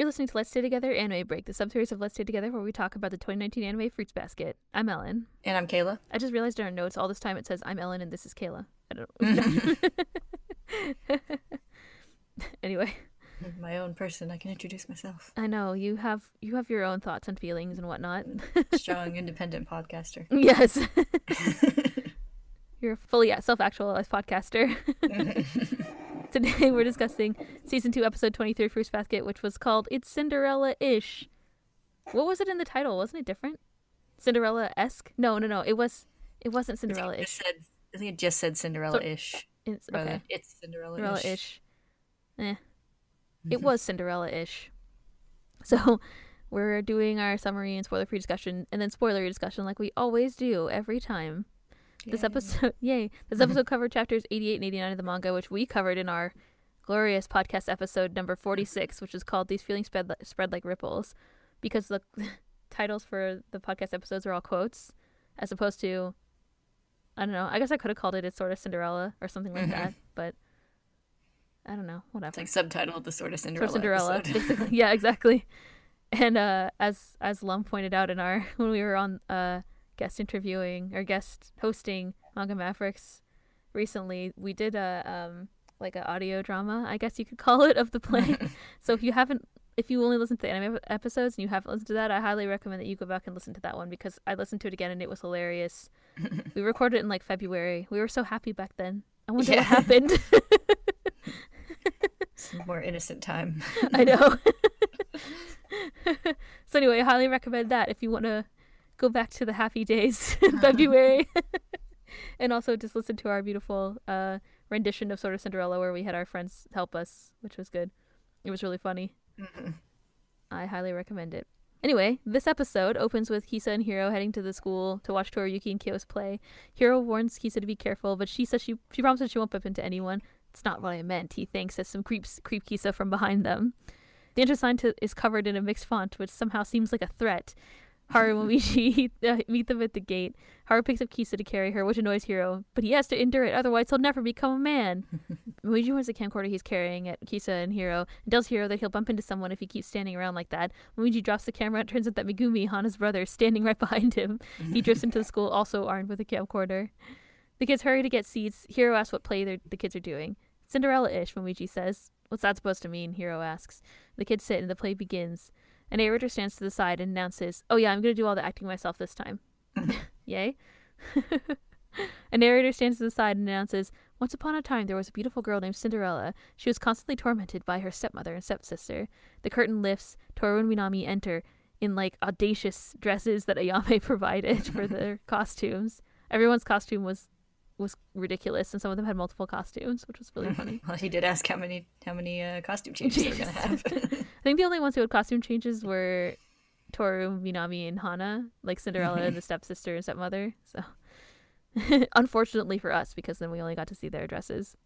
You're listening to Let's Stay Together Anime Break, the subseries of Let's Stay Together where we talk about the 2019 anime Fruits Basket. I'm Ellen. And I'm Kayla. I just realized in our notes all this time it says I'm Ellen and this is Kayla. I don't know. anyway, My own person, I can introduce myself. I know you have you have your own thoughts and feelings and whatnot. Strong, independent podcaster. yes, you're a fully self-actualized podcaster. Today we're discussing season two, episode twenty-three, Fruits Basket, which was called "It's Cinderella-ish." What was it in the title? Wasn't it different? Cinderella-esque? No, no, no. It was. It wasn't I think, it Cinderella-ish. just said, I think it just said Cinderella-ish. It's okay. It's Cinderella-ish. Cinderella-ish. Eh. It was Cinderella-ish. So we're doing our summary and spoiler-free discussion, and then spoilery discussion, like we always do every time. This episode, yay! This episode covered chapters 88 and 89 of the manga, which we covered in our glorious podcast episode number 46, which is called "These Feelings Spread Li- Spread Like Ripples," because the titles for the podcast episodes are all quotes, as opposed to, I don't know. I guess I could have called it "It's Sort of Cinderella" or something like Mhm. that, but I don't know. Whatever. It's like subtitled the sort of Sort Cinderella. of Cinderella, basically. Yeah, exactly. And uh, as as Lum pointed out in our when we were on uh, guest interviewing or guest hosting Manga Mavericks recently, we did a um like an audio drama, I guess you could call it, of the play. so if you haven't, if you only listen to the anime episodes and you haven't listened to that, I highly recommend that you go back and listen to that one because I listened to it again and it was hilarious. we recorded it in like February. We were so happy back then. I wonder Yeah. what happened. Some more innocent time. I know. so anyway, I highly recommend that if you want to go back to the happy days in February, and also just listen to our beautiful uh, rendition of Sort of Cinderella, where we had our friends help us, which was good. It was really funny. Mhm. I highly recommend it. Anyway, this episode opens with Kisa and Hiro heading to the school to watch Toriyuki and Kyo's play. Hiro warns Kisa to be careful, but she says she she promises she won't bump into anyone. It's not what I meant, he thinks, as some creeps creep Kisa from behind them. The enter sign to, is covered in a mixed font, which somehow seems like a threat. Haru and Momiji uh, meet them at the gate. Haru picks up Kisa to carry her, which annoys Hiro, but he has to endure it, otherwise he'll never become a man. Momiji wants the camcorder he's carrying at Kisa and Hiro, and tells Hiro that he'll bump into someone if he keeps standing around like that. Momiji drops the camera and turns out that Megumi, Hana's brother, is standing right behind him. He drifts into the school, also armed with a camcorder. The kids hurry to get seats. Hiro asks what play the kids are doing. Cinderella-ish, Momiji says. What's that supposed to mean? Hiro asks. The kids sit and the play begins. A narrator stands to the side and announces, Oh yeah, I'm going to do all the acting myself this time. Mm-hmm. Yay. a narrator stands to the side and announces, Once upon a time there was a beautiful girl named Cinderella. She was constantly tormented by her stepmother and stepsister. The curtain lifts. Toru and Minami enter in like audacious dresses that Ayame provided for their costumes. Everyone's costume was was ridiculous, and some of them had multiple costumes, which was really funny. well, he did ask how many how many uh, costume changes they're gonna have. I think the only ones who had costume changes were Toru, Minami, and Hana, like Cinderella and the stepsister and stepmother. So, unfortunately for us, because then we only got to see their dresses.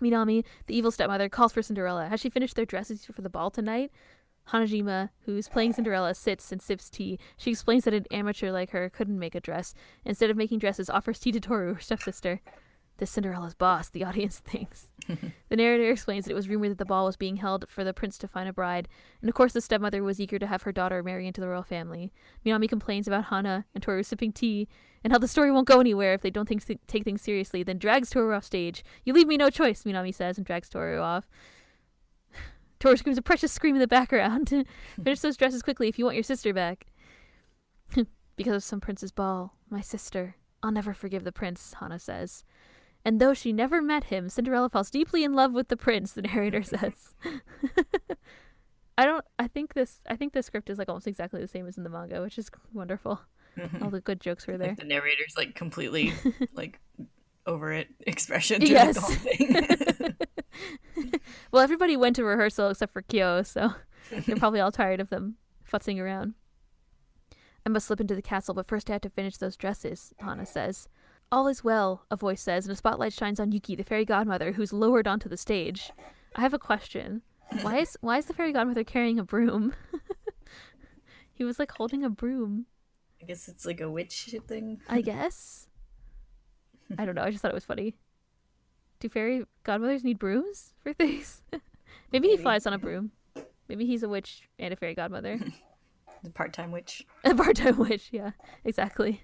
Minami, the evil stepmother, calls for Cinderella. Has she finished their dresses for the ball tonight? Hanajima, who's playing Cinderella, sits and sips tea. She explains that an amateur like her couldn't make a dress. Instead of making dresses, offers tea to Toru, her stepsister. This Cinderella's boss, the audience thinks. the narrator explains that it was rumored that the ball was being held for the prince to find a bride, and of course the stepmother was eager to have her daughter marry into the royal family. Minami complains about Hana and Toru sipping tea, and how the story won't go anywhere if they don't think, take things seriously, then drags Toru off stage. You leave me no choice, Minami says, and drags Toru off. Toru screams a precious scream in the background. Finish those dresses quickly if you want your sister back. because of some prince's ball, my sister. I'll never forgive the prince, Hana says. And though she never met him, Cinderella falls deeply in love with the prince, the narrator says. I don't I think this I think the script is like almost exactly the same as in the manga, which is wonderful. All the good jokes were there. the narrator's like completely like over it expression through Yes. the whole thing. well, everybody went to rehearsal except for Kyo, so they're probably all tired of them futzing around. I must slip into the castle, but first I have to finish those dresses, Hana says. All is well, a voice says, and a spotlight shines on Yuki, the fairy godmother, who's lowered onto the stage. I have a question. Why is why is the fairy godmother carrying a broom? he was like holding a broom, I guess it's like a witch thing. I guess. I don't know. I just thought it was funny. Do fairy godmothers need brooms for things? Maybe he Maybe. flies on a broom. Maybe he's a witch and a fairy godmother. The part-time witch. a part-time witch. Yeah, exactly.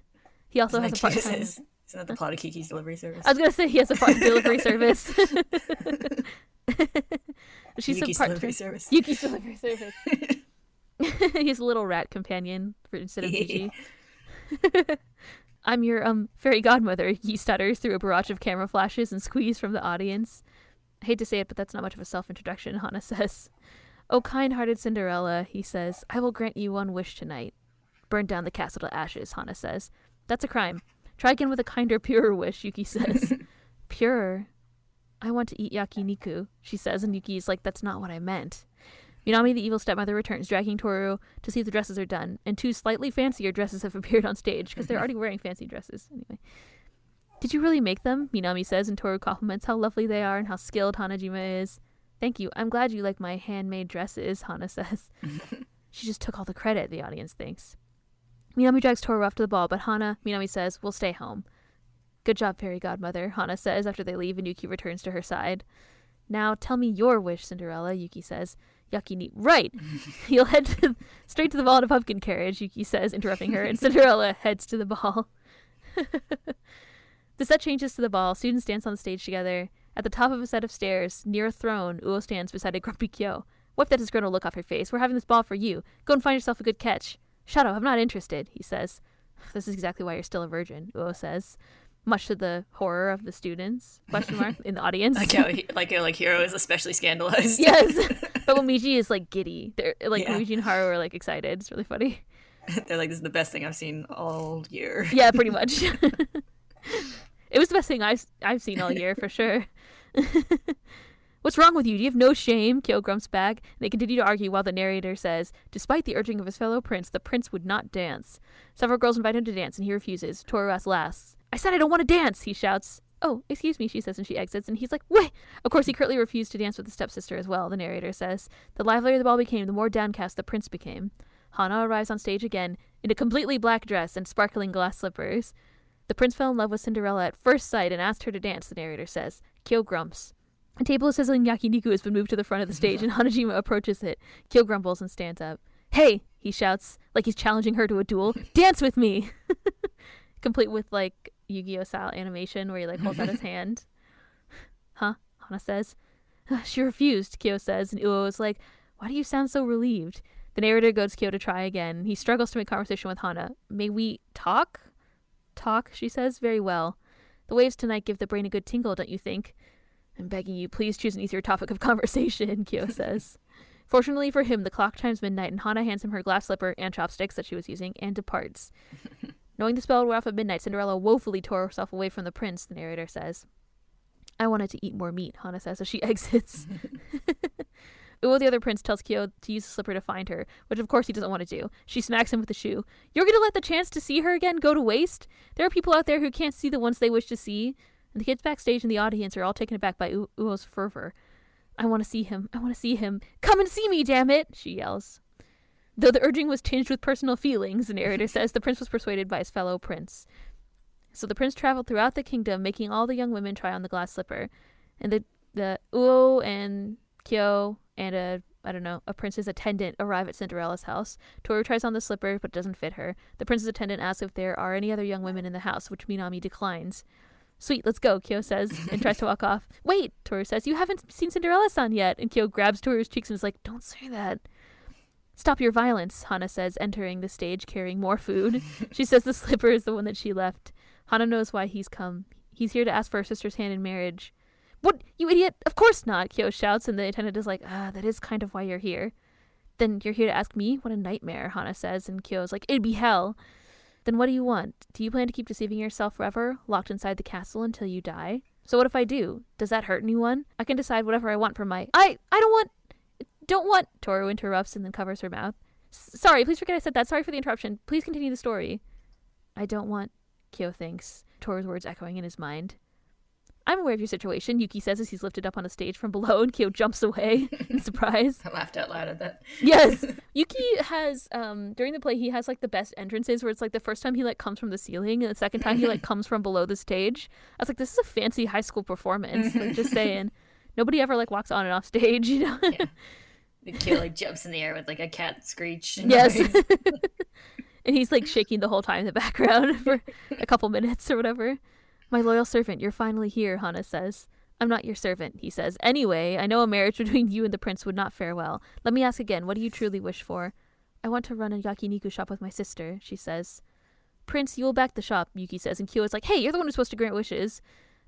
He also Isn't has a that- part-time. Isn't that the plot of Kiki's Delivery Service? I was gonna say he has a part delivery service. She's Yuki's a part Delivery Service. Yuki's delivery service. He's a little rat companion for instead of Gigi. I'm your um fairy godmother, he stutters through a barrage of camera flashes and squeeze from the audience. I hate to say it, but that's not much of a self introduction, Hana says. Oh, kind hearted Cinderella, he says, I will grant you one wish tonight. Burn down the castle to ashes, Hana says. That's a crime. Try again with a kinder, purer wish, Yuki says. purer? I want to eat yakiniku, she says, and Yuki's like, that's not what I meant. Minami, the evil stepmother, returns, dragging Toru to see if the dresses are done, and two slightly fancier dresses have appeared on stage because they're already wearing fancy dresses. Anyway. Did you really make them? Minami says, and Toru compliments how lovely they are and how skilled Hanajima is. Thank you. I'm glad you like my handmade dresses, Hana says. she just took all the credit, the audience thinks. Minami drags Toru off to the ball, but Hana, Minami says, we'll stay home. Good job, fairy godmother, Hana says after they leave and Yuki returns to her side. Now tell me your wish, Cinderella, Yuki says. Yakini, right! You'll head to, straight to the ball in a pumpkin carriage, Yuki says, interrupting her, and Cinderella heads to the ball. the set changes to the ball. Students dance on the stage together. At the top of a set of stairs, near a throne, Uo stands beside a grumpy Kyo. Wipe that disgruntled look off your face. We're having this ball for you. Go and find yourself a good catch. Shut up, I'm not interested, he says. This is exactly why you're still a virgin, Uo says. Much to the horror of the students, question mark, in the audience. Like how like like Hiro is especially scandalized. yes. But Momiji is like giddy. They're like Yeah. Momiji and Haru are like excited. It's really funny. They're like, this is the best thing I've seen all year. Yeah, pretty much. it was the best thing I've I've seen all year for sure. What's wrong with you? Do you have no shame? Kyo grumps back. They continue to argue while the narrator says, Despite the urging of his fellow prince, the prince would not dance. Several girls invite him to dance, and he refuses. Toru asks last. I said I don't want to dance, he shouts. Oh, excuse me, she says, and she exits, and he's like, Wait! Of course, he curtly refused to dance with the stepsister as well, the narrator says. The livelier the ball became, the more downcast the prince became. Hana arrives on stage again, in a completely black dress and sparkling glass slippers. The prince fell in love with Cinderella at first sight and asked her to dance, the narrator says. Kyo grumps. A table of sizzling yakiniku has been moved to the front of the stage, and Hanajima approaches it. Kyo grumbles and stands up. Hey, he shouts, like he's challenging her to a duel. Dance with me! Complete with, like, Yu Gi Oh style animation where he, like, holds out his hand. Huh? Hana says. She refused, Kyo says, and Uo is like, Why do you sound so relieved? The narrator goes Kyo to try again. He struggles to make conversation with Hana. May we talk? Talk, she says. Very well. The waves tonight give the brain a good tingle, don't you think? I'm begging you, please choose an easier topic of conversation, Kyo says. Fortunately for him, the clock chimes midnight, and Hana hands him her glass slipper and chopsticks that she was using and departs. Knowing the spell would wear off at midnight, Cinderella woefully tore herself away from the prince, the narrator says. I wanted to eat more meat, Hana says as she exits. Uo, the other prince, tells Kyo to use the slipper to find her, which of course he doesn't want to do. She smacks him with the shoe. You're going to let the chance to see her again go to waste? There are people out there who can't see the ones they wish to see. And the kids backstage and the audience are all taken aback by U- Uo's fervor. I want to see him. I want to see him. Come and see me, damn it! She yells. Though the urging was tinged with personal feelings, the narrator says the prince was persuaded by his fellow prince. So the prince traveled throughout the kingdom, making all the young women try on the glass slipper. And the, the Uo and Kyo and a, I don't know, a prince's attendant arrive at Cinderella's house. Toru tries on the slipper, but it doesn't fit her. The prince's attendant asks if there are any other young women in the house, which Minami declines. Sweet, let's go, Kyo says, and tries to walk off. Wait, Toru says, you haven't seen Cinderella-san yet. And Kyo grabs Toru's cheeks and is like, don't say that. Stop your violence, Hana says, entering the stage carrying more food. she says the slipper is the one that she left. Hana knows why he's come. He's here to ask for her sister's hand in marriage. What, you idiot? Of course not, Kyo shouts, and the attendant is like, ah, that is kind of why you're here. Then you're here to ask me? What a nightmare, Hana says, and Kyo's like, it'd be hell. Then what do you want? Do you plan to keep deceiving yourself forever, locked inside the castle until you die? So what if I do? Does that hurt anyone? I can decide whatever I want for my I I don't want don't want Toru interrupts and then covers her mouth. Sorry, please forget I said that. Sorry for the interruption. Please continue the story. I don't want Kyo thinks, Toru's words echoing in his mind. I'm aware of your situation, Yuki says as he's lifted up on a stage from below and Kyo jumps away in surprise. I laughed out loud at that. Yes. Yuki has um during the play he has like the best entrances where it's like the first time he like comes from the ceiling and the second time he like comes from below the stage. I was like, this is a fancy high school performance. Like just saying. Nobody ever like walks on and off stage, you know? Yeah. Kyo like jumps in the air with like a cat screech. Yes. and he's like shaking the whole time in the background for a couple minutes or whatever. My loyal servant, you're finally here, Hana says. I'm not your servant, he says. Anyway, I know a marriage between you and the prince would not fare well. Let me ask again, what do you truly wish for? I want to run a yakiniku shop with my sister, she says. Prince, you will back the shop, Yuki says, and Kyo is like, Hey, you're the one who's supposed to grant wishes.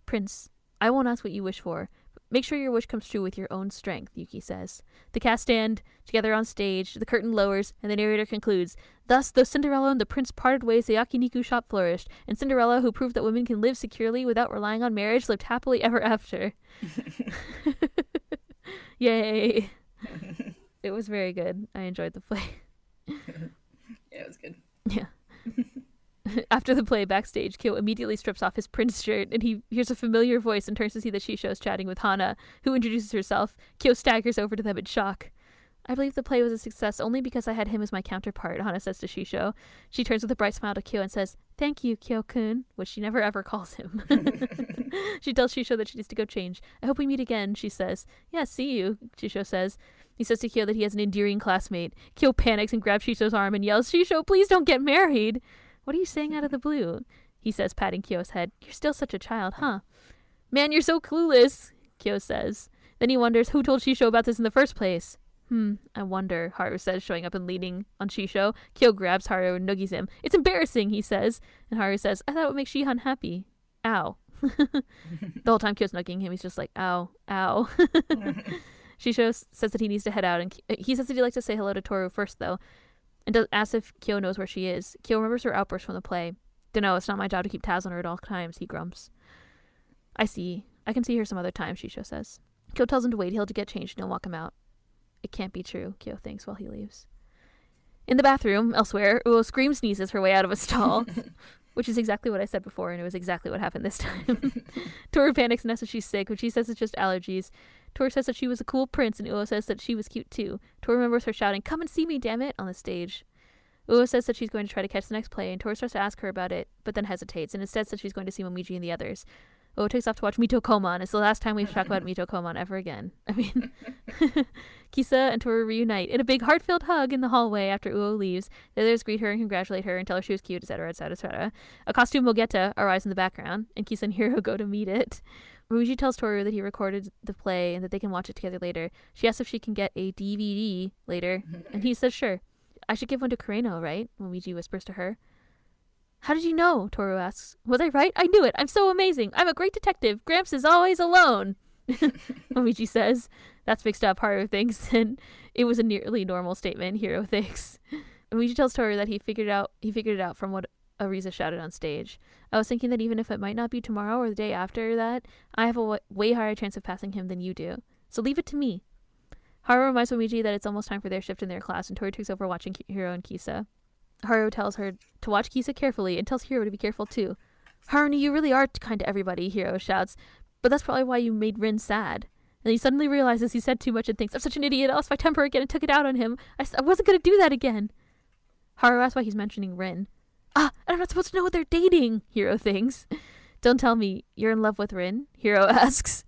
Prince, I won't ask what you wish for. Make sure your wish comes true with your own strength, Yuki says. The cast stand together on stage, the curtain lowers, and the narrator concludes Thus, though Cinderella and the prince parted ways, the Yakiniku shop flourished, and Cinderella, who proved that women can live securely without relying on marriage, lived happily ever after. Yay! it was very good. I enjoyed the play. yeah, it was good. Yeah. After the play backstage, Kyo immediately strips off his prince shirt and he hears a familiar voice and turns to see that Shisho is chatting with Hana, who introduces herself. Kyo staggers over to them in shock. I believe the play was a success only because I had him as my counterpart, Hana says to Shisho. She turns with a bright smile to Kyo and says, Thank you, Kyo kun, which she never ever calls him. she tells Shisho that she needs to go change. I hope we meet again, she says. Yeah, see you, Shisho says. He says to Kyo that he has an endearing classmate. Kyo panics and grabs Shisho's arm and yells, Shisho, please don't get married. What are you saying out of the blue? He says, patting Kyo's head. You're still such a child, huh? Man, you're so clueless, Kyo says. Then he wonders who told Shisho about this in the first place. Hmm, I wonder, Haru says, showing up and leaning on Shisho. Kyo grabs Haru and noogies him. It's embarrassing, he says. And Haru says, I thought it would make Shihan happy. Ow. the whole time Kyo's nugging him, he's just like, ow, ow. Shisho says that he needs to head out, and he says that he'd like to say hello to Toru first, though and does, asks if Kyo knows where she is. Kyo remembers her outburst from the play. Dunno, it's not my job to keep tabs on her at all times, he grumps. I see. I can see her some other time, Shisho says. Kyo tells him to wait, he'll to get changed, and he'll walk him out. It can't be true, Kyo thinks while he leaves. In the bathroom, elsewhere, Uo screams sneezes her way out of a stall, which is exactly what I said before, and it was exactly what happened this time. Toru panics and asks if she's sick, but she says it's just allergies. Tor says that she was a cool prince, and Uo says that she was cute too. Tor remembers her shouting, Come and see me, damn it, on the stage. Uo says that she's going to try to catch the next play, and Tor starts to ask her about it, but then hesitates, and instead says she's going to see Momiji and the others. Uo takes off to watch Mito Komon. It's the last time we talk about Mito Komon ever again. I mean, Kisa and Toru reunite in a big heart-filled hug in the hallway after Uo leaves. The others greet her and congratulate her and tell her she was cute, etc., etc., etc. A costume Mogeta arrives in the background, and Kisa and Hiro go to meet it. Ruiji tells Toru that he recorded the play and that they can watch it together later. She asks if she can get a DVD later, and he says sure. I should give one to Kureno, right? Momiji whispers to her. How did you know? Toru asks. Was I right? I knew it. I'm so amazing. I'm a great detective. Gramps is always alone. Momiji says. That's mixed up, Haru thinks, and it was a nearly normal statement, Hiro thinks. Momiji tells Toru that he figured out he figured it out from what Arisa shouted on stage. I was thinking that even if it might not be tomorrow or the day after that, I have a w- way higher chance of passing him than you do. So leave it to me. Haru reminds Momiji that it's almost time for their shift in their class, and Tori takes over watching Hiro and Kisa. Haru tells her to watch Kisa carefully and tells Hiro to be careful too. Haruni, you really are kind to everybody, Hiro shouts. But that's probably why you made Rin sad. And he suddenly realizes he said too much and thinks, I'm such an idiot, I lost my temper again and took it out on him. I, I wasn't going to do that again. Haru asks why he's mentioning Rin. Ah, I'm not supposed to know what they're dating, Hiro thinks. Don't tell me you're in love with Rin, Hiro asks.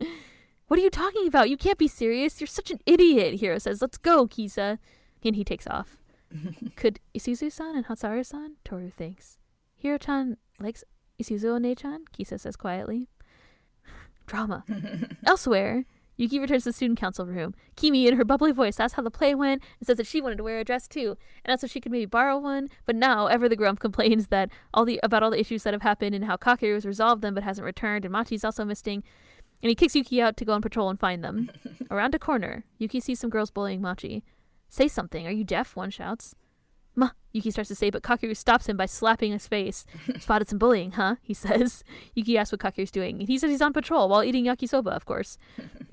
What are you talking about? You can't be serious. You're such an idiot, Hiro says. Let's go, Kisa. And he takes off. Could Isuzu-san and Hatsuharu-san? Toru thinks. Hiro-chan likes Isuzu One-chan, Kisa says quietly. Drama. Elsewhere, Yuki returns to the student council room. Kimi, in her bubbly voice, asks how the play went and says that she wanted to wear a dress too, and asks if she could maybe borrow one. But now, Ever the Grump complains that all the about all the issues that have happened and how Kakeru has resolved them but hasn't returned, and Machi's also missing. And he kicks Yuki out to go on patrol and find them. Around a corner, Yuki sees some girls bullying Machi. Say something. Are you deaf? One shouts. Ma, Yuki starts to say, but Kakeru stops him by slapping his face. Spotted some bullying, huh? He says. Yuki asks what Kakeru's doing. and He says he's on patrol while eating yakisoba, of course.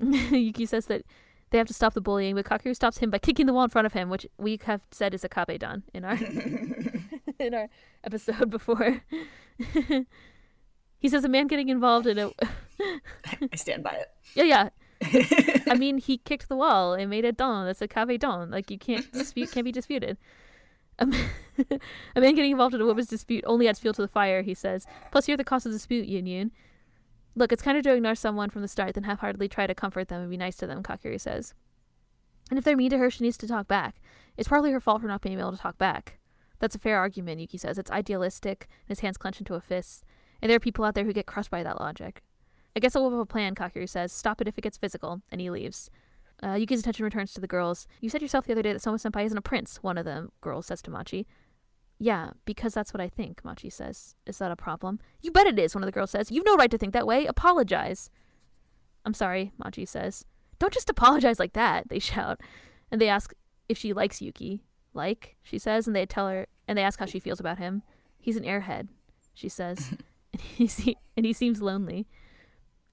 Yuki says that they have to stop the bullying, but Kakeru stops him by kicking the wall in front of him, which we have said is a kabe don in our in our episode before. he says a man getting involved in a I stand by it. Yeah, yeah. I mean, he kicked the wall and made a don. That's a kabe don. Like you can't dispute, can't be disputed. A man, a man getting involved in a woman's dispute only adds fuel to the fire. He says. Plus, you're the cause of the dispute, Yun-Yun. Look, it's kind of to ignore someone from the start, than half-heartedly try to comfort them and be nice to them. Kakeru says. And if they're mean to her, she needs to talk back. It's partly her fault for not being able to talk back. That's a fair argument, Yuki says. It's idealistic, and his hands clench into a fist. And there are people out there who get crushed by that logic. I guess I'll have a plan, Kakeru says. Stop it if it gets physical. And he leaves. Uh, Yuki's attention returns to the girls. You said yourself the other day that Soma Senpai isn't a prince, one of the girls says to Machi. Yeah, because that's what I think, Machi says. Is that a problem? You bet it is, one of the girls says. You've no right to think that way. Apologize. I'm sorry, Machi says. Don't just apologize like that, they shout. And they ask if she likes Yuki. Like, she says, and they tell her, and they ask how she feels about him. He's an airhead, she says. and, he se- and he seems lonely.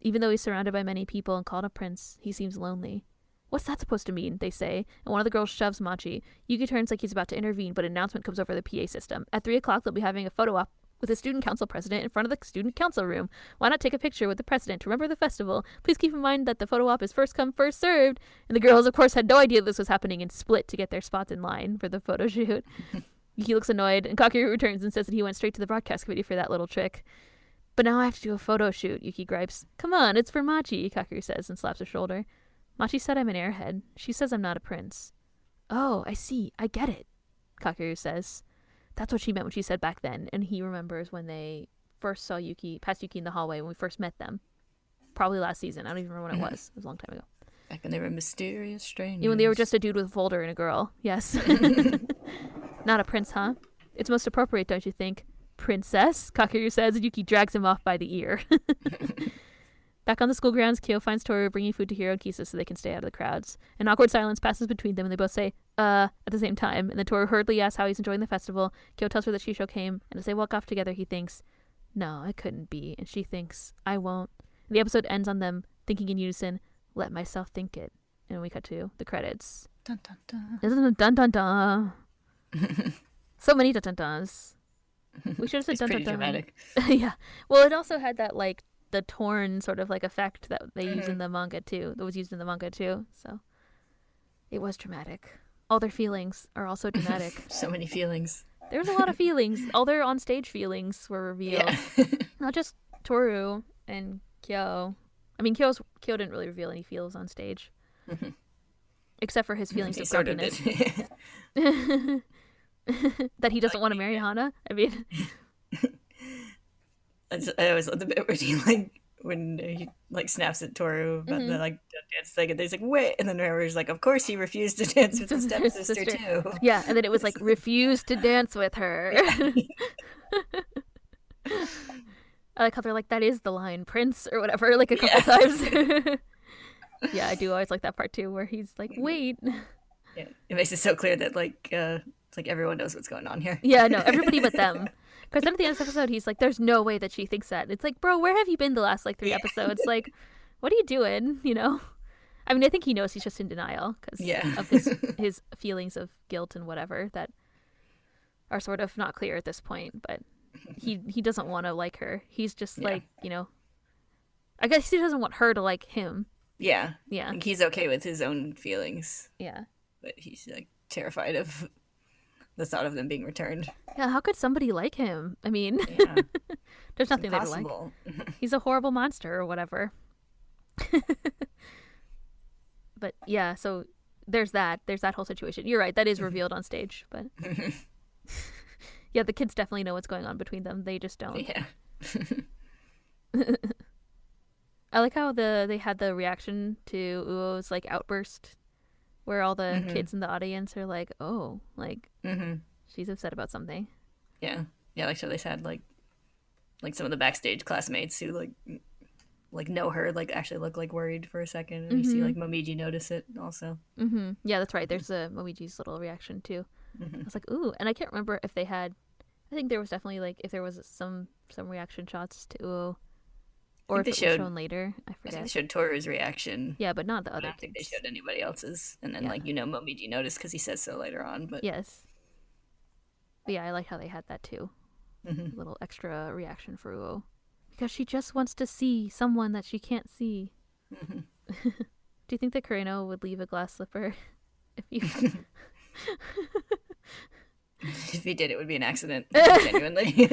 Even though he's surrounded by many people and called a prince, he seems lonely. What's that supposed to mean? They say, and one of the girls shoves Machi. Yuki turns like he's about to intervene, but an announcement comes over the PA system. At 3 o'clock, they'll be having a photo op with the student council president in front of the student council room. Why not take a picture with the president to remember the festival? Please keep in mind that the photo op is first come, first served. And the girls, of course, had no idea this was happening and split to get their spots in line for the photo shoot. Yuki looks annoyed, and Kakeru returns and says that he went straight to the broadcast committee for that little trick. But now I have to do a photo shoot, Yuki gripes. Come on, it's for Machi, Kakeru says and slaps her shoulder. Machi said I'm an airhead. She says I'm not a prince. Oh, I see. I get it, Kakeru says. That's what she meant when she said back then, and he remembers when they first saw Yuki, past Yuki in the hallway when we first met them. Probably last season. I don't even remember when it was. It was a long time ago. Back when they were mysterious strangers. Yeah, when they were just a dude with a folder and a girl. Yes. not a prince, huh? It's most appropriate, don't you think? Princess, Kakeru says, and Yuki drags him off by the ear. Back on the school grounds, Kyo finds Toru bringing food to Hiro and Kisa so they can stay out of the crowds. An awkward silence passes between them, and they both say, uh, at the same time. And then Toru hurriedly asks how he's enjoying the festival. Kyo tells her that Shisho came, and as they walk off together, he thinks, no, it couldn't be. And she thinks, I won't. And the episode ends on them thinking in unison, let myself think it. And we cut to the credits. Dun, dun, dun. Dun dun dun dun. so many dun dun duns. We should have said It's dun dun dun. dramatic. yeah. Well, it also had that like the torn sort of like effect that they use Mm-hmm. in the manga too. That was used in the manga too. So it was dramatic. All their feelings are also dramatic. So many feelings. There's a lot of feelings. All their on stage feelings were revealed. Yeah. Not just Toru and Kyo. I mean, Kyo's Kyo didn't really reveal any feels on stage, Mhm. except for his feelings he of grumpiness that he doesn't want to marry Hana. I mean, I was the bit where he like when he like snaps at Toru about Mm-hmm. the like dance thing, and he's like, "Wait!" And then Toru's like, "Of course he refused to dance with his stepsister sister. too." yeah. And then it was like refused to dance with her. I like how they're like, that is the line, Prince, or whatever, like a couple times. yeah, I do always like that part too, where he's like, wait. Yeah, it makes it so clear that like uh, like everyone knows what's going on here. Yeah, no, everybody but them. Because then at the end of this episode, he's like, there's no way that she thinks that. It's like, bro, where have you been the last like three Yeah. episodes? Like, what are you doing? You know? I mean, I think he knows he's just in denial because Yeah. of his his feelings of guilt and whatever that are sort of not clear at this point. But he he doesn't want to like her. He's just Yeah. like you know. I guess he doesn't want her to like him. Yeah, Yeah, like he's okay with his own feelings, yeah, but he's like terrified of the thought of them being returned. yeah. How could somebody like him? I mean, Yeah, there's nothing to like. he's a horrible monster or whatever. but yeah, so there's that. There's that whole situation. You're right. That is mm-hmm. revealed on stage, but yeah, the kids definitely know what's going on between them. They just don't. Yeah, I like how the they had the reaction to Uo's like outburst, where all the Mhm. kids in the audience are like, "Oh, like hmm she's upset about something." yeah, yeah. Like so, they had like like some of the backstage classmates who like like know her like actually look like worried for a second, and you see Mhm. like Momiji notice it also. hmm Yeah, that's right. There's a Momiji's little reaction too. Mhm. I was like, ooh, and I can't remember if they had. I think there was definitely like if there was some some reaction shots to Uo, or if they it showed- shown later. I I think they showed Toru's reaction. Yeah, but not the other. I don't think they showed anybody else's, and then Yeah. like you know Momiji noticed because he says so later on. But Yes. But yeah, I like how they had that too. Mhm. A little extra reaction for Uo. Because she just wants to see someone that she can't see. Mhm. Do you think that Kureno would leave a glass slipper if you if he did, it would be an accident. genuinely,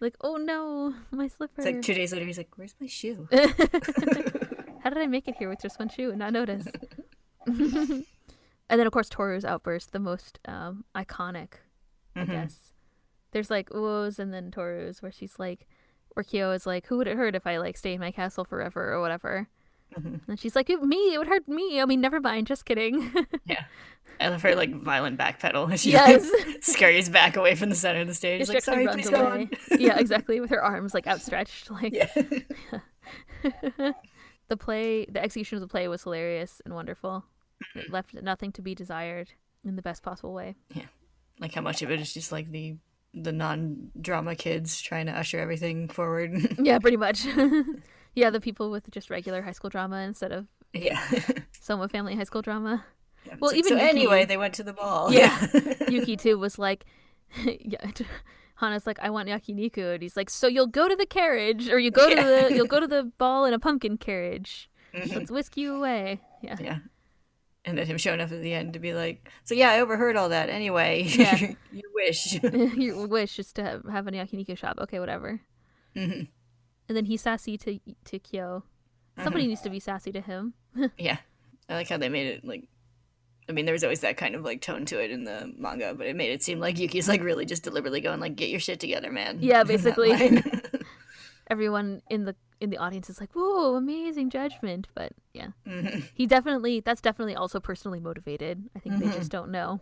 like, oh no, my slipper. It's like two days later, he's like, "Where's my shoe?" How did I make it here with just one shoe and not notice? and then of course Toru's outburst, the most um, iconic, I Mhm. guess. There's like Uo's and then Toru's where she's like, where Kyo is like, who would it hurt if I like stay in my castle forever or whatever? Mhm. And she's like, "It- me, it would hurt me. I mean, never mind, just kidding. Yeah, I love her like violent backpedal. She yes. scurries back away from the center of the stage. She Like, sorry, please go away. on. yeah, exactly, with her arms like outstretched. Like Yeah. the play, the execution of the play was hilarious and wonderful. Mm-hmm. It left nothing to be desired in the best possible way. Yeah, like how much of it is just like the the non-drama kids trying to usher everything forward. Yeah, pretty much. Yeah, the people with just regular high school drama instead of yeah. Soma family high school drama. Yeah, Well, like, even so Yuki- anyway, they went to the ball. Yeah. Yuki too was like, yeah. Hana's like, I want yakiniku, and he's like, so you'll go to the carriage, or you go to the you'll go to the ball in a pumpkin carriage. Mhm. Let's whisk you away. Yeah. yeah. And then him showing up at the end to be like, so yeah, I overheard all that. Anyway, Yeah. you wish. Your wish is to have, have a yakiniku shop. Okay, whatever. Mhm. And then he's sassy to to Kyo. Somebody needs to be sassy to him. Yeah. I like how they made it like I mean, there was always that kind of like tone to it in the manga, but it made it seem like Yuki's like really just deliberately going like, "Get your shit together, man." Yeah, basically. Everyone in the in the audience is like, "Whoa, amazing judgment!" But yeah, Mhm. he definitely that's definitely also personally motivated. I think they Mhm. just don't know.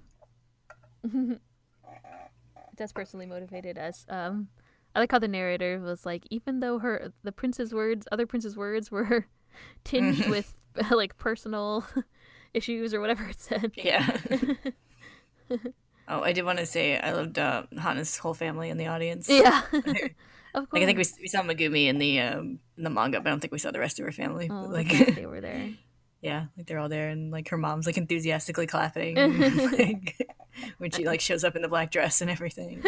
that's personally motivated as um I like how the narrator was like even though her the prince's words other prince's words were tinged with like personal issues or whatever it said. yeah. oh, I did want to say I loved uh, Hana's whole family in the audience. Yeah. of course. Like I think we, we saw Megumi in the um, in the manga, but I don't think we saw the rest of her family. oh, But, like they were there. yeah, like they're all there, and like her mom's like enthusiastically clapping like, when she like shows up in the black dress and everything.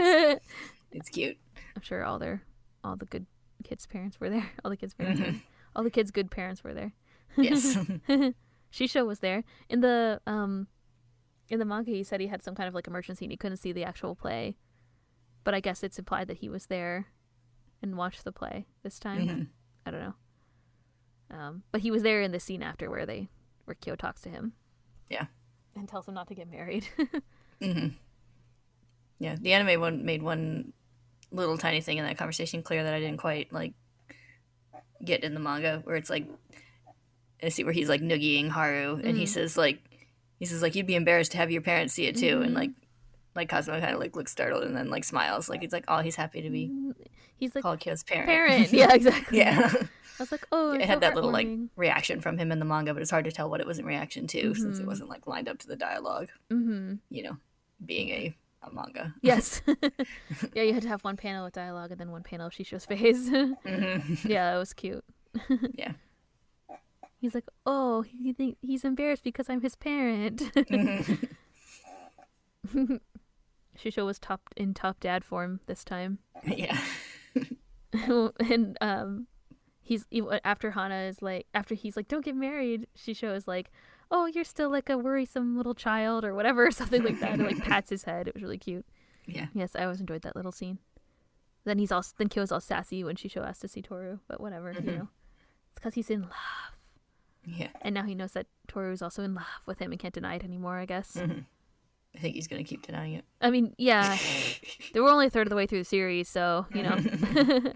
It's cute. Sure all their all the good kids' parents were there. All the kids' parents Mm-hmm. were all the kids' good parents were there. Yes. Shisho was there. In the um in the manga he said he had some kind of like emergency and he couldn't see the actual play. But I guess it's implied that he was there and watched the play this time. Mhm. I don't know. Um but he was there in the scene after where they where Kyo talks to him. Yeah. And tells him not to get married. hmm Yeah, the anime one made one little tiny thing in that conversation clear that I didn't quite like get in the manga, where it's like I see where he's like noogieing Haru, and he Mhm. says like he says like you'd be embarrassed to have your parents see it too, and Mhm. like like Kazuma kind of like looks startled and then like smiles, like he's like oh he's happy to be He's like called Kyo's parent. parent. Yeah, exactly. yeah. I was like, oh, it had so that little like reaction from him in the manga, but it's hard to tell what it was in reaction to since it Mhm. wasn't like lined up to the dialogue. Mm-hmm. You know, being a, a manga. Yes. yeah, you had to have one panel with dialogue and then one panel of Shisho's face. Mhm. yeah, that was cute. Yeah. He's like, oh, he think he's embarrassed because I'm his parent. Mhm. Shisho was top in top dad form this time, yeah. and um, he's he- after Hana is like after he's like, don't get married. Shisho is like, oh, you're still like a worrisome little child or whatever, or something like that. And like pats his head. It was really cute. Yeah. Yes, I always enjoyed that little scene. Then he's all then Kyo's all sassy when Shisho asks to see Toru, but whatever, you Mhm. know. It's because he's in love, Yeah. and now he knows that Toru is also in love with him and can't deny it anymore. I guess. Mhm. I think he's gonna keep denying it. I mean, yeah, they were only a third of the way through the series, so you know,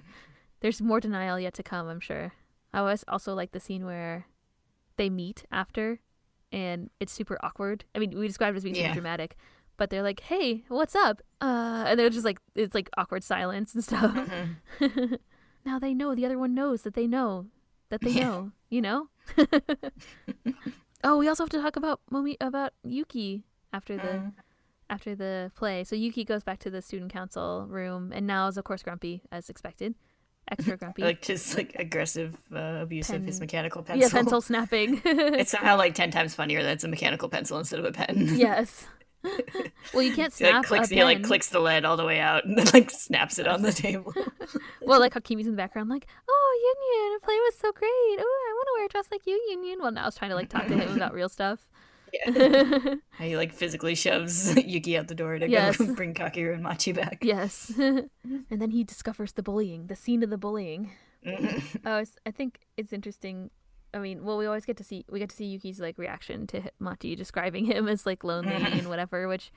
there's more denial yet to come. I'm sure. I always also like the scene where they meet after, and it's super awkward. I mean, we described it as being super dramatic, but they're like, "Hey, what's up?" Uh, and they're just like, it's like awkward silence and stuff. Mhm. now they know the other one knows that they know that they Yeah. know, you know. oh, we also have to talk about Momi about Yuki after the Mhm. after the play. So Yuki goes back to the student council room and now is of course grumpy as expected. Extra grumpy. Like his like aggressive uh, abuse of his mechanical pencil. yeah, pencil snapping. It's somehow like ten times funnier that it's a mechanical pencil instead of a pen. yes. well, you can't He like snap clicks, a he like clicks the lead all the way out and then like snaps it on the table. Well, like how Kimi's in the background, like, "Oh, Yun-Yun, the play was so great. Oh, I want to wear a dress like you, Yun-Yun." Well, now I was trying to like talk to him about real stuff. Yeah. How he like physically shoves Yuki out the door to Yes. go bring Kakeru and Machi back. yes. and then he discovers the bullying, the scene of the bullying. Mhm. Oh, it's, I think it's interesting I mean, well, we always get to see we get to see Yuki's like reaction to Machi describing him as like lonely and whatever, which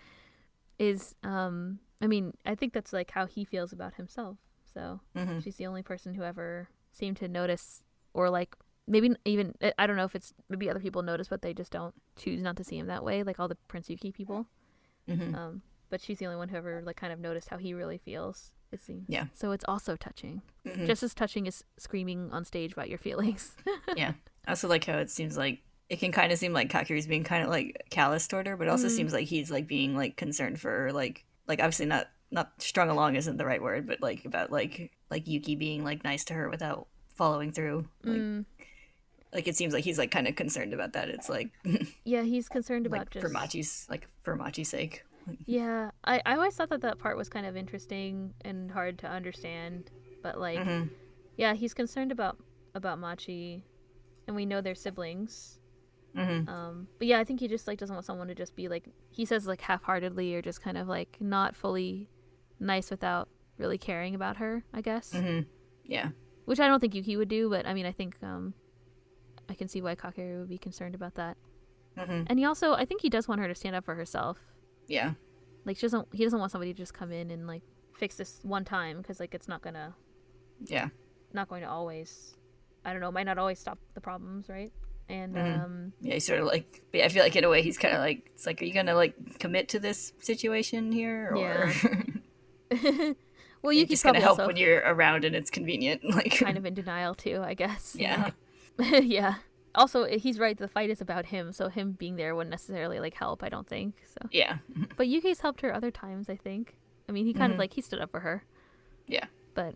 is um I mean, I think that's like how he feels about himself. So Mhm. she's the only person who ever seemed to notice or like maybe even I- I don't know if it's maybe other people notice but they just don't choose not to see him that way, like all the Prince Yuki people. Mhm. Um but she's the only one who ever like kind of noticed how he really feels, it seems. Yeah. So it's also touching. Mhm. Just as touching as screaming on stage about your feelings. yeah. I also like how it seems like it can kind of seem like Kakeru's being kind of like callous toward her, but it also Mhm. seems like he's like being like concerned for her, like like obviously not not strung along isn't the right word, but like about like like Yuki being like nice to her without following through. Like Mm. Like it seems like he's like kind of concerned about that. It's like Yeah, he's concerned about like just for Machi's like for Machi's sake. Yeah, I, I always thought that that part was kind of interesting and hard to understand, but like, Mhm. yeah, he's concerned about about Machi, and we know they're siblings. Mhm. Um, but yeah, I think he just like doesn't want someone to just be like he says like half-heartedly or just kind of like not fully nice without really caring about her. I guess, Mhm. Yeah. which I don't think Yuki would do, but I mean, I think um, I can see why Kakeru would be concerned about that. Mhm. And he also, I think he does want her to stand up for herself. Yeah. Like she doesn't he doesn't want somebody to just come in and like fix this one time because like it's not gonna Yeah. not going to always I don't know might not always stop the problems right and Mhm. um Yeah, he's sort of like. but I feel like in a way he's kind of like. It's like, are you gonna like commit to this situation here, or Yeah. well you just gonna help also when you're around and it's convenient? Like, kind of in denial too I guess yeah, yeah also he's right the fight is about him so him being there wouldn't necessarily like help I don't think so yeah, but Yuki's helped her other times I think I mean he kind Mhm. of like he stood up for her yeah, but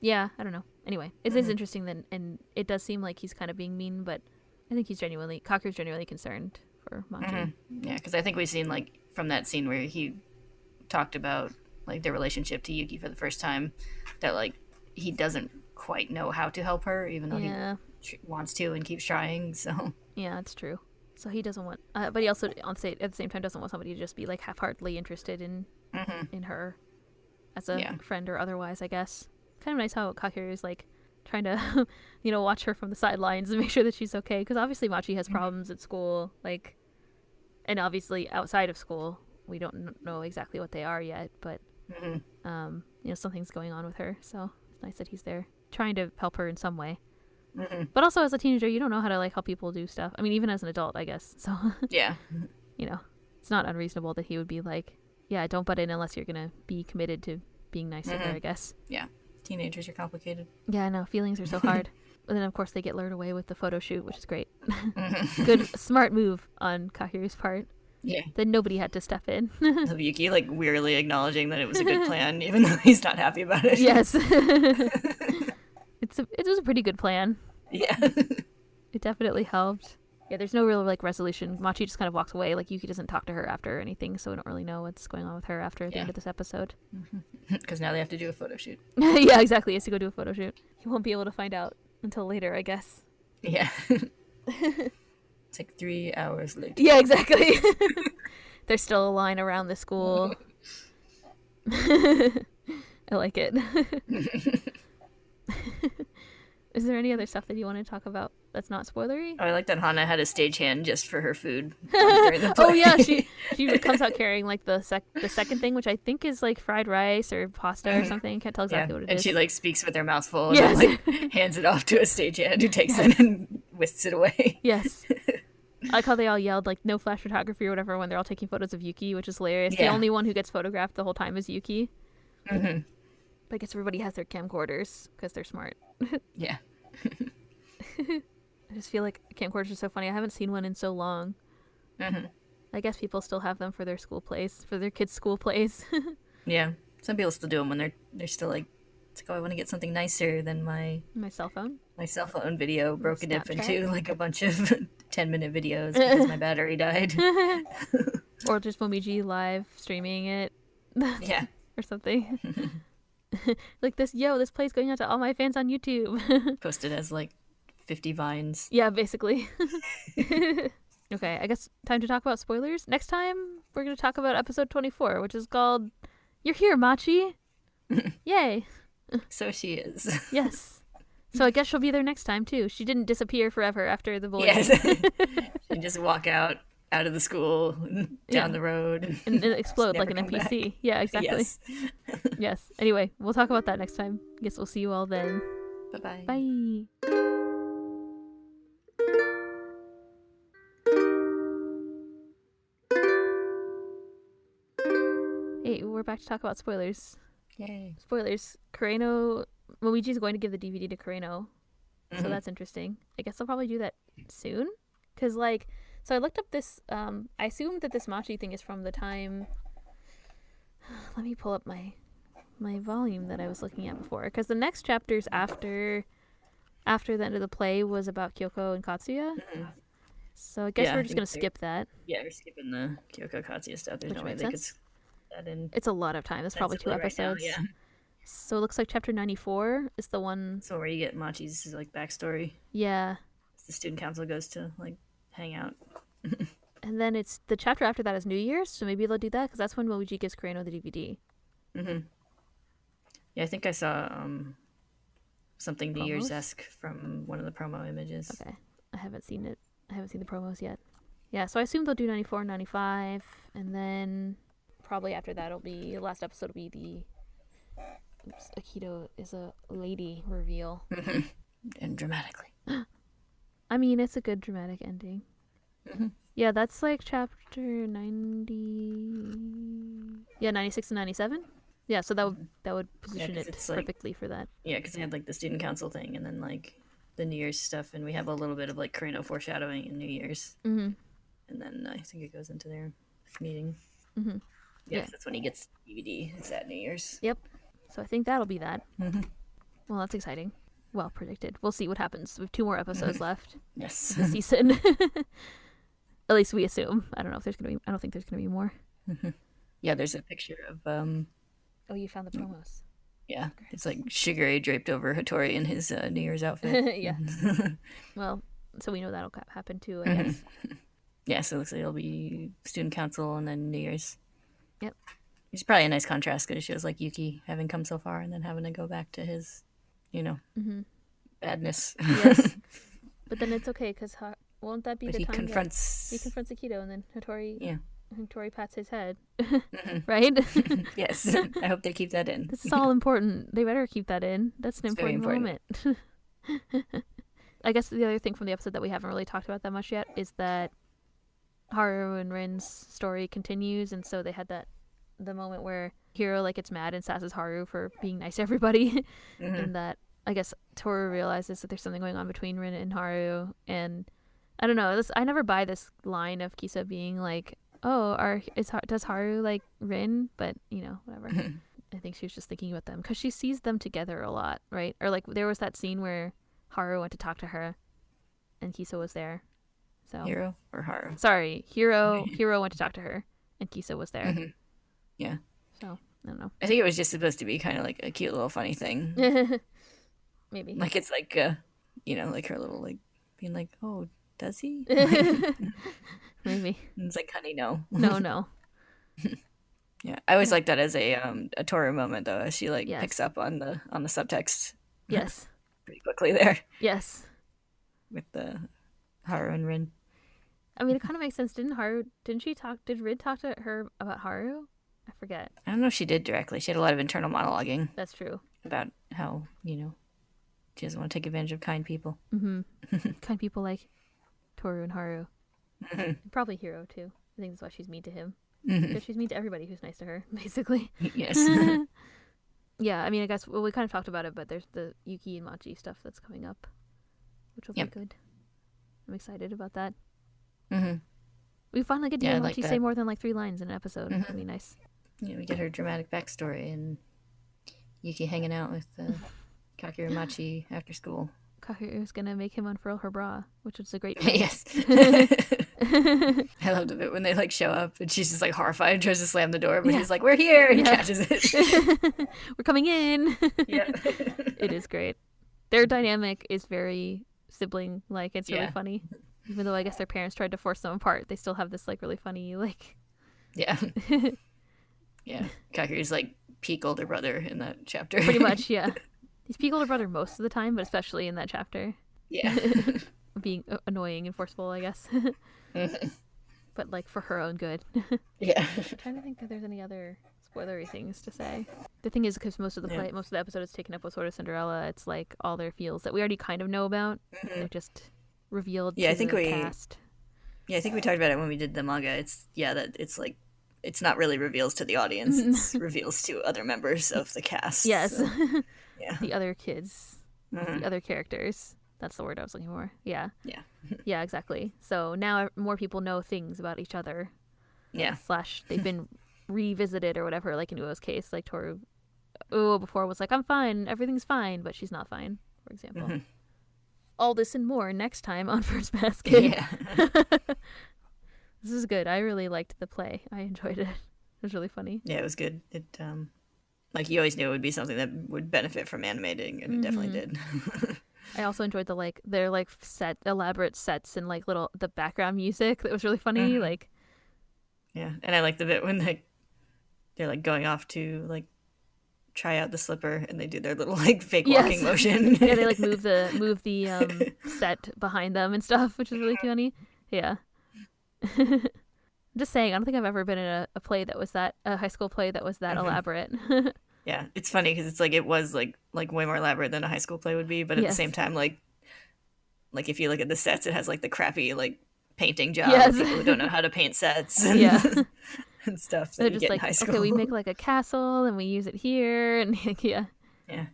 yeah, I don't know. Anyway, it is Mhm. interesting then, and it does seem like he's kind of being mean, but I think he's genuinely Kakeru's genuinely concerned for Machi. Mhm. yeah. Because I think we've seen like from that scene where he talked about like their relationship to Yuki for the first time, that like he doesn't quite know how to help her, even though Yeah, he wants to and keeps trying. So yeah, that's true. So he doesn't want, uh, but he also on say at the same time doesn't want somebody to just be like half-heartedly interested in Mhm. in her as a Yeah. friend or otherwise. I guess kind of nice how Kakeru is like trying to, you know, watch her from the sidelines and make sure that she's okay. Because obviously Machi has problems at school, like, and obviously outside of school, we don't kn- know exactly what they are yet. But Mhm. um, you know, something's going on with her. So it's nice that he's there trying to help her in some way. Mhm. But also as a teenager, you don't know how to like help people do stuff. I mean, even as an adult, I guess. So yeah, you know, it's not unreasonable that he would be like, yeah, don't butt in unless you're gonna be committed to being nice to her. Mhm. I guess. Yeah, teenagers are complicated. Yeah, I know. Feelings are so hard. and then of course they get lured away with the photo shoot, which is great. Mhm. Good, smart move on Kakeru's part. yeah, Then nobody had to step in. of Yuki like wearily acknowledging that it was a good plan, even though he's not happy about it. yes. It's a, it was a pretty good plan. yeah. It definitely helped. Yeah, there's no real like resolution. Machi just kind of walks away. Like Yuki doesn't talk to her after anything, so we don't really know what's going on with her after the Yeah. end of this episode. Because now they have to do a photo shoot. yeah, exactly. He has to go do a photo shoot. He won't be able to find out until later, I guess. Yeah. it's like three hours later. Yeah, exactly. There's still a line around the school. I like it. Is there any other stuff that you want to talk about that's not spoilery? Oh, I like that Hana had a stagehand just for her food. oh yeah, she she comes out carrying like the sec the second thing, which I think is like fried rice or pasta or something. Can't tell Mm-hmm. Yeah, exactly what it and is. she like speaks with her mouth full and Yes. then, like hands it off to a stagehand who takes it and whisks it away. Yes. I like how they all yelled like no flash photography or whatever when they're all taking photos of Yuki, which is hilarious. The only one who gets photographed the whole time is Yuki. hmm But I guess everybody has their camcorders because they're smart. Yeah. I just feel like camcorders are so funny. I haven't seen one in so long. hmm I guess people still have them for their school plays, for their kids' school plays. Yeah. Some people still do them when they're they're still like, it's like, oh, I want to get something nicer than my My cell phone. my cell phone video broken up into like a bunch of 10 minute videos because my battery died. or just Momiji live streaming it yeah. or something. like this, yo, this play's going out to all my fans on YouTube. Posted as like 50 vines. yeah, basically. okay, I guess time to talk about spoilers. Next time, we're going to talk about episode 24, which is called You're Here, Machi. Yay. So she is. Yes. So I guess she'll be there next time too. She didn't disappear forever after the bullying. Yes. and just walk out out of the school down Yeah. the road and, and explode like an come back. NPC. Yeah, exactly. Yes. yes. Anyway, we'll talk about that next time. Guess we'll see you all then. Bye-bye. Bye. Hey, we're back to talk about spoilers. Yay. Spoilers. Kureno, Luigi's going to give the DVD to Kureno, so Mhm. that's interesting. I guess I'll probably do that soon, cause like, so I looked up this. Um, I assume that this Machi thing is from the time. Let me pull up my my volume that I was looking at before, because the next chapters after after the end of the play was about Kyoko and Katsuya. Mhm. So I guess Yeah, we're just gonna skip that. Yeah, we're skipping the Kyoko Katsuya stuff. There's Which no way they could sense. s- that in. It's a lot of time. It's probably two right now, episodes. yeah. So it looks like chapter ninety four is the one. So where you get Machi's like backstory, Yeah. the student council goes to like hang out. And then it's the chapter after that is New Year's, so maybe they'll do that because that's when Luigi gives Kureno the DVD. hmm Yeah, I think I saw um something New Year's esque from one of the promo images. Okay, I haven't seen it. I haven't seen the promos yet. Yeah, so I assume they'll do 94 and 95, and then probably after that it'll be the last episode will be the oops, Akito is a lady reveal. and dramatically. I mean, it's a good dramatic ending. Mhm. Yeah, that's like chapter 90. Yeah, 96 and 97. Yeah, so that would that would position 'cause it it's like- perfectly for that. Yeah, because they had like the student council thing, and then like the New Year's stuff, and we have a little bit of like Kureno foreshadowing in New Year's, hmm and then I think it goes into their meeting. Mhm. Yes, Yeah. that's when he gets DVD. It's at New Year's. Yep. So I think that'll be that. Mhm. Well, that's exciting. Well predicted. We'll see what happens. We have two more episodes left Yes. this season. At least we assume. I don't know if there's gonna be. I don't think there's gonna be more. yeah, there's a picture of um. Oh, you found the promos. Yeah, it's like Shigure draped over Hatori in his uh, New Year's outfit. yeah. Well, so we know that'll happen too. I Mhm. guess. yeah, so it looks like it'll be student council and then New Year's. Yep. It's probably a nice contrast because it shows like Yuki having come so far and then having to go back to his, you know, hmm badness. Yes. But then it's okay because ha- won't that be but the he time confronts. that he confronts Akito and then Hatori? Yeah. Hatori pats his head. Mhm. right. yes, I hope they keep that in. this is all important. They better keep that in. That's an It's very important, moment. I guess the other thing from the episode that we haven't really talked about that much yet is that Haru and Rin's story continues, and so they had that the moment where Hiro like gets mad and sasses Haru for being nice to everybody, Mhm. and that I guess Toru realizes that there's something going on between Rin and Haru, and I don't know. This I never buy this line of Kisa being like, "Oh, are is does Haru like Rin?" But you know, whatever. I think she was just thinking about them because she sees them together a lot, right? Or like there was that scene where Haru went to talk to her, and Kisa was there. So Hiro or Haru? sorry, Hiro. Hiro went to talk to her, and Kisa was there. Mhm. Yeah. So I don't know. I think it was just supposed to be kind of like a cute little funny thing. Maybe. Like it's like, uh, you know, like her little like being like, oh, does he? Maybe. And it's like, honey, no. No, no. Yeah, I always like that as a um a Toru moment though, as she like Yes. picks up on the on the subtext Yes. pretty quickly there Yes. with the Haru and Rin. I mean, it kind of makes sense. Didn't Haru? Didn't she talk? Did Rin talk to her about Haru? I forget. I don't know if she did directly. She had a lot of internal monologuing That's true. about how you know she doesn't want to take advantage of kind people. Mm-hmm. kind people like Toru and Haru. Probably Hiro too. I think that's why she's mean to him. Because she's mean to everybody who's nice to her, basically. yes. yeah, I mean, I guess well, we kind of talked about it, but there's the Yuki and Machi stuff that's coming up, which will Yep. be good. I'm excited about that. hmm We finally get to Yeah, hear I like say more than like three lines in an episode. That'd Mhm. be nice. Yeah, we get her dramatic backstory and Yuki hanging out with uh, after school. Kakeru's gonna make him unfurl her bra, which is a great. yes. I loved a bit when they like show up and she's just like horrified and tries to slam the door, but Yeah. he's like, "We're here!" and he catches it. We're coming in. yeah. it is great. Their dynamic is very sibling like. It's really Yeah. funny. Even though I guess their parents tried to force them apart, they still have this like really funny like. Yeah. Yeah. Kakeru's like peak older brother in that chapter. Pretty much, yeah. He's peak older brother most of the time, but especially in that chapter, Yeah. being annoying and forceful, I guess. Mm-hmm. but like for her own good. yeah. I'm trying to think if there's any other spoilery things to say. The thing is, because most of the Yeah. most of the episode is taken up with sort of Cinderella. It's like all their feels that we already kind of know about. Mm-hmm. They're just revealed. Yeah, to I think the we- cast. Yeah, I think we talked about it when we did the manga. It's yeah, that it's like it's not really reveals to the audience. It's reveals to other members of the cast. Yes, so, yeah. the other kids, Mhm. the other characters. That's the word I was looking for. Yeah. Yeah. yeah, exactly. So now more people know things about each other. Yeah. Slash, they've been revisited or whatever. Like in Uo's case, like Toru, Uo before was like, "I'm fine, everything's fine," but she's not fine. For example. Mhm. All this and more next time on Fruits Basket. Yeah. This is good. I really liked the play. I enjoyed it. It was really funny. Yeah, it was good. It um like you always knew it would be something that would benefit from animating and it definitely did. I also enjoyed the like their like set elaborate sets and like little the background music that was really funny. Mhm. Like yeah. And I like the bit when like they're like going off to like try out the slipper and they do their little like fake Yes. walking motion. yeah, they like move the move the um set behind them and stuff, which is really funny. Yeah. I'm just saying, I don't think I've ever been in a, a play that was that a high school play that was that Mhm. elaborate. Yeah, it's funny because it's like it was like like way more elaborate than a high school play would be, but at Yes. the same time, like like if you look at the sets, it has like the crappy like painting job. Yes. People who don't know how to paint sets and, Yeah. and stuff. They're just like, in high school. okay, we make like a castle and we use it here, and like, yeah, yeah.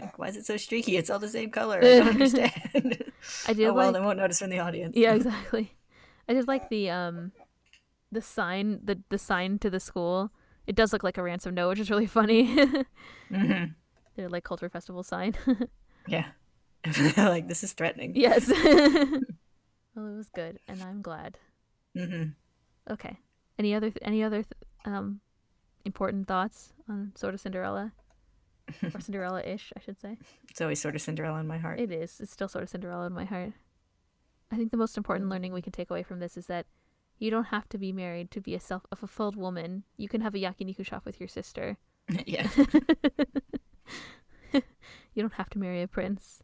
Like, why is it so streaky? It's all the same color. I don't understand. I do. oh well, like they won't notice from the audience. yeah, exactly. I just like the um, the sign the the sign to the school. It does look like a ransom note, which is really funny. hmm Their like culture festival sign. Yeah. like this is threatening. yes. well, it was good, and I'm glad. hmm Okay. Any other any other th- um important thoughts on sort of Cinderella or Cinderella-ish, I should say? It's always sort of Cinderella in my heart. It is. It's still sort of Cinderella in my heart. I think the most important learning we can take away from this is that you don't have to be married to be a self a fulfilled woman. You can have a yakiniku shop with your sister. yeah. You don't have to marry a prince.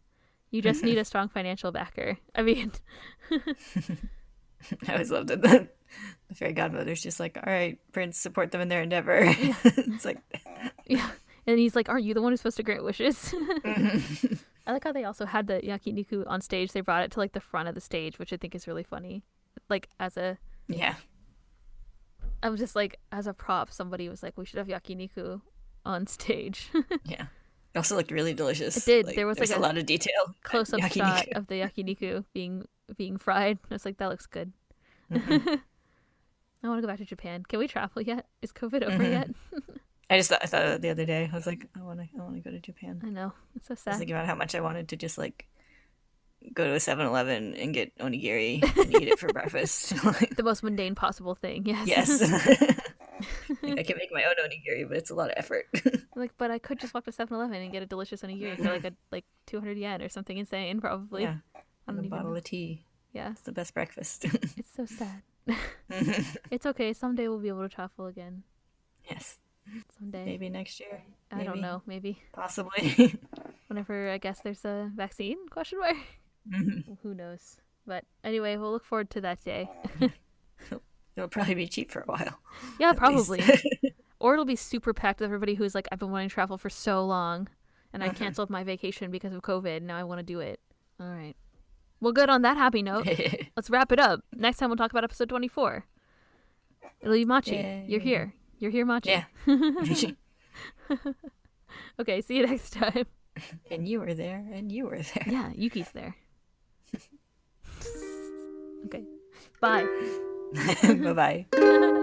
You just need a strong financial backer. I mean, I always loved it. The, the fairy godmother's just like, all right, Prince, support them in their endeavor. it's like, yeah. And he's like, "Aren't you the one who's supposed to grant wishes?" mhm. I like how they also had the yakiniku on stage. They brought it to like the front of the stage, which I think is really funny. Like as a, yeah, I was just like as a prop, somebody was like, "We should have yakiniku on stage." yeah. It also looked really delicious. It did. There was, like, a, a lot of detail. Close up shot of the yakiniku being being fried. I was like, "That looks good." Mhm. I want to go back to Japan. Can we travel yet? Is COVID over Mhm. yet? I just thought, I thought of it the other day. I was like, I want to, I want to go to Japan. I know it's so I was sad. thinking about how much I wanted to just like go to a 7-Eleven and get onigiri and eat it for breakfast. Like, The most mundane possible thing. Yes. yes. like, I can make my own onigiri, but it's a lot of effort. like, but I could just walk to 7-Eleven and get a delicious onigiri for like a like 200 yen or something insane, probably. yeah. I don't a bottle know. of tea. Yeah, It's the best breakfast. it's so sad. It's okay. Someday we'll be able to travel again. yes. Someday. Maybe next year. I don't know. Maybe Possibly. whenever I guess there's a vaccine? Question mark. Mhm. Who knows? But anyway, we'll look forward to that day. It'll probably be cheap for a while. Yeah, probably. or it'll be super packed with everybody who's like, I've been wanting to travel for so long, and I Mhm. canceled my vacation because of COVID. Now I want to do it. All right. Well, good. On that happy note, let's wrap it up. Next time we'll talk about episode twenty-four. It'll be Machi. You're here. You're here, Machi. yeah. Okay. See you next time. and you were there, and you were there. Yeah, Yuki's there. okay. Bye. bye bye.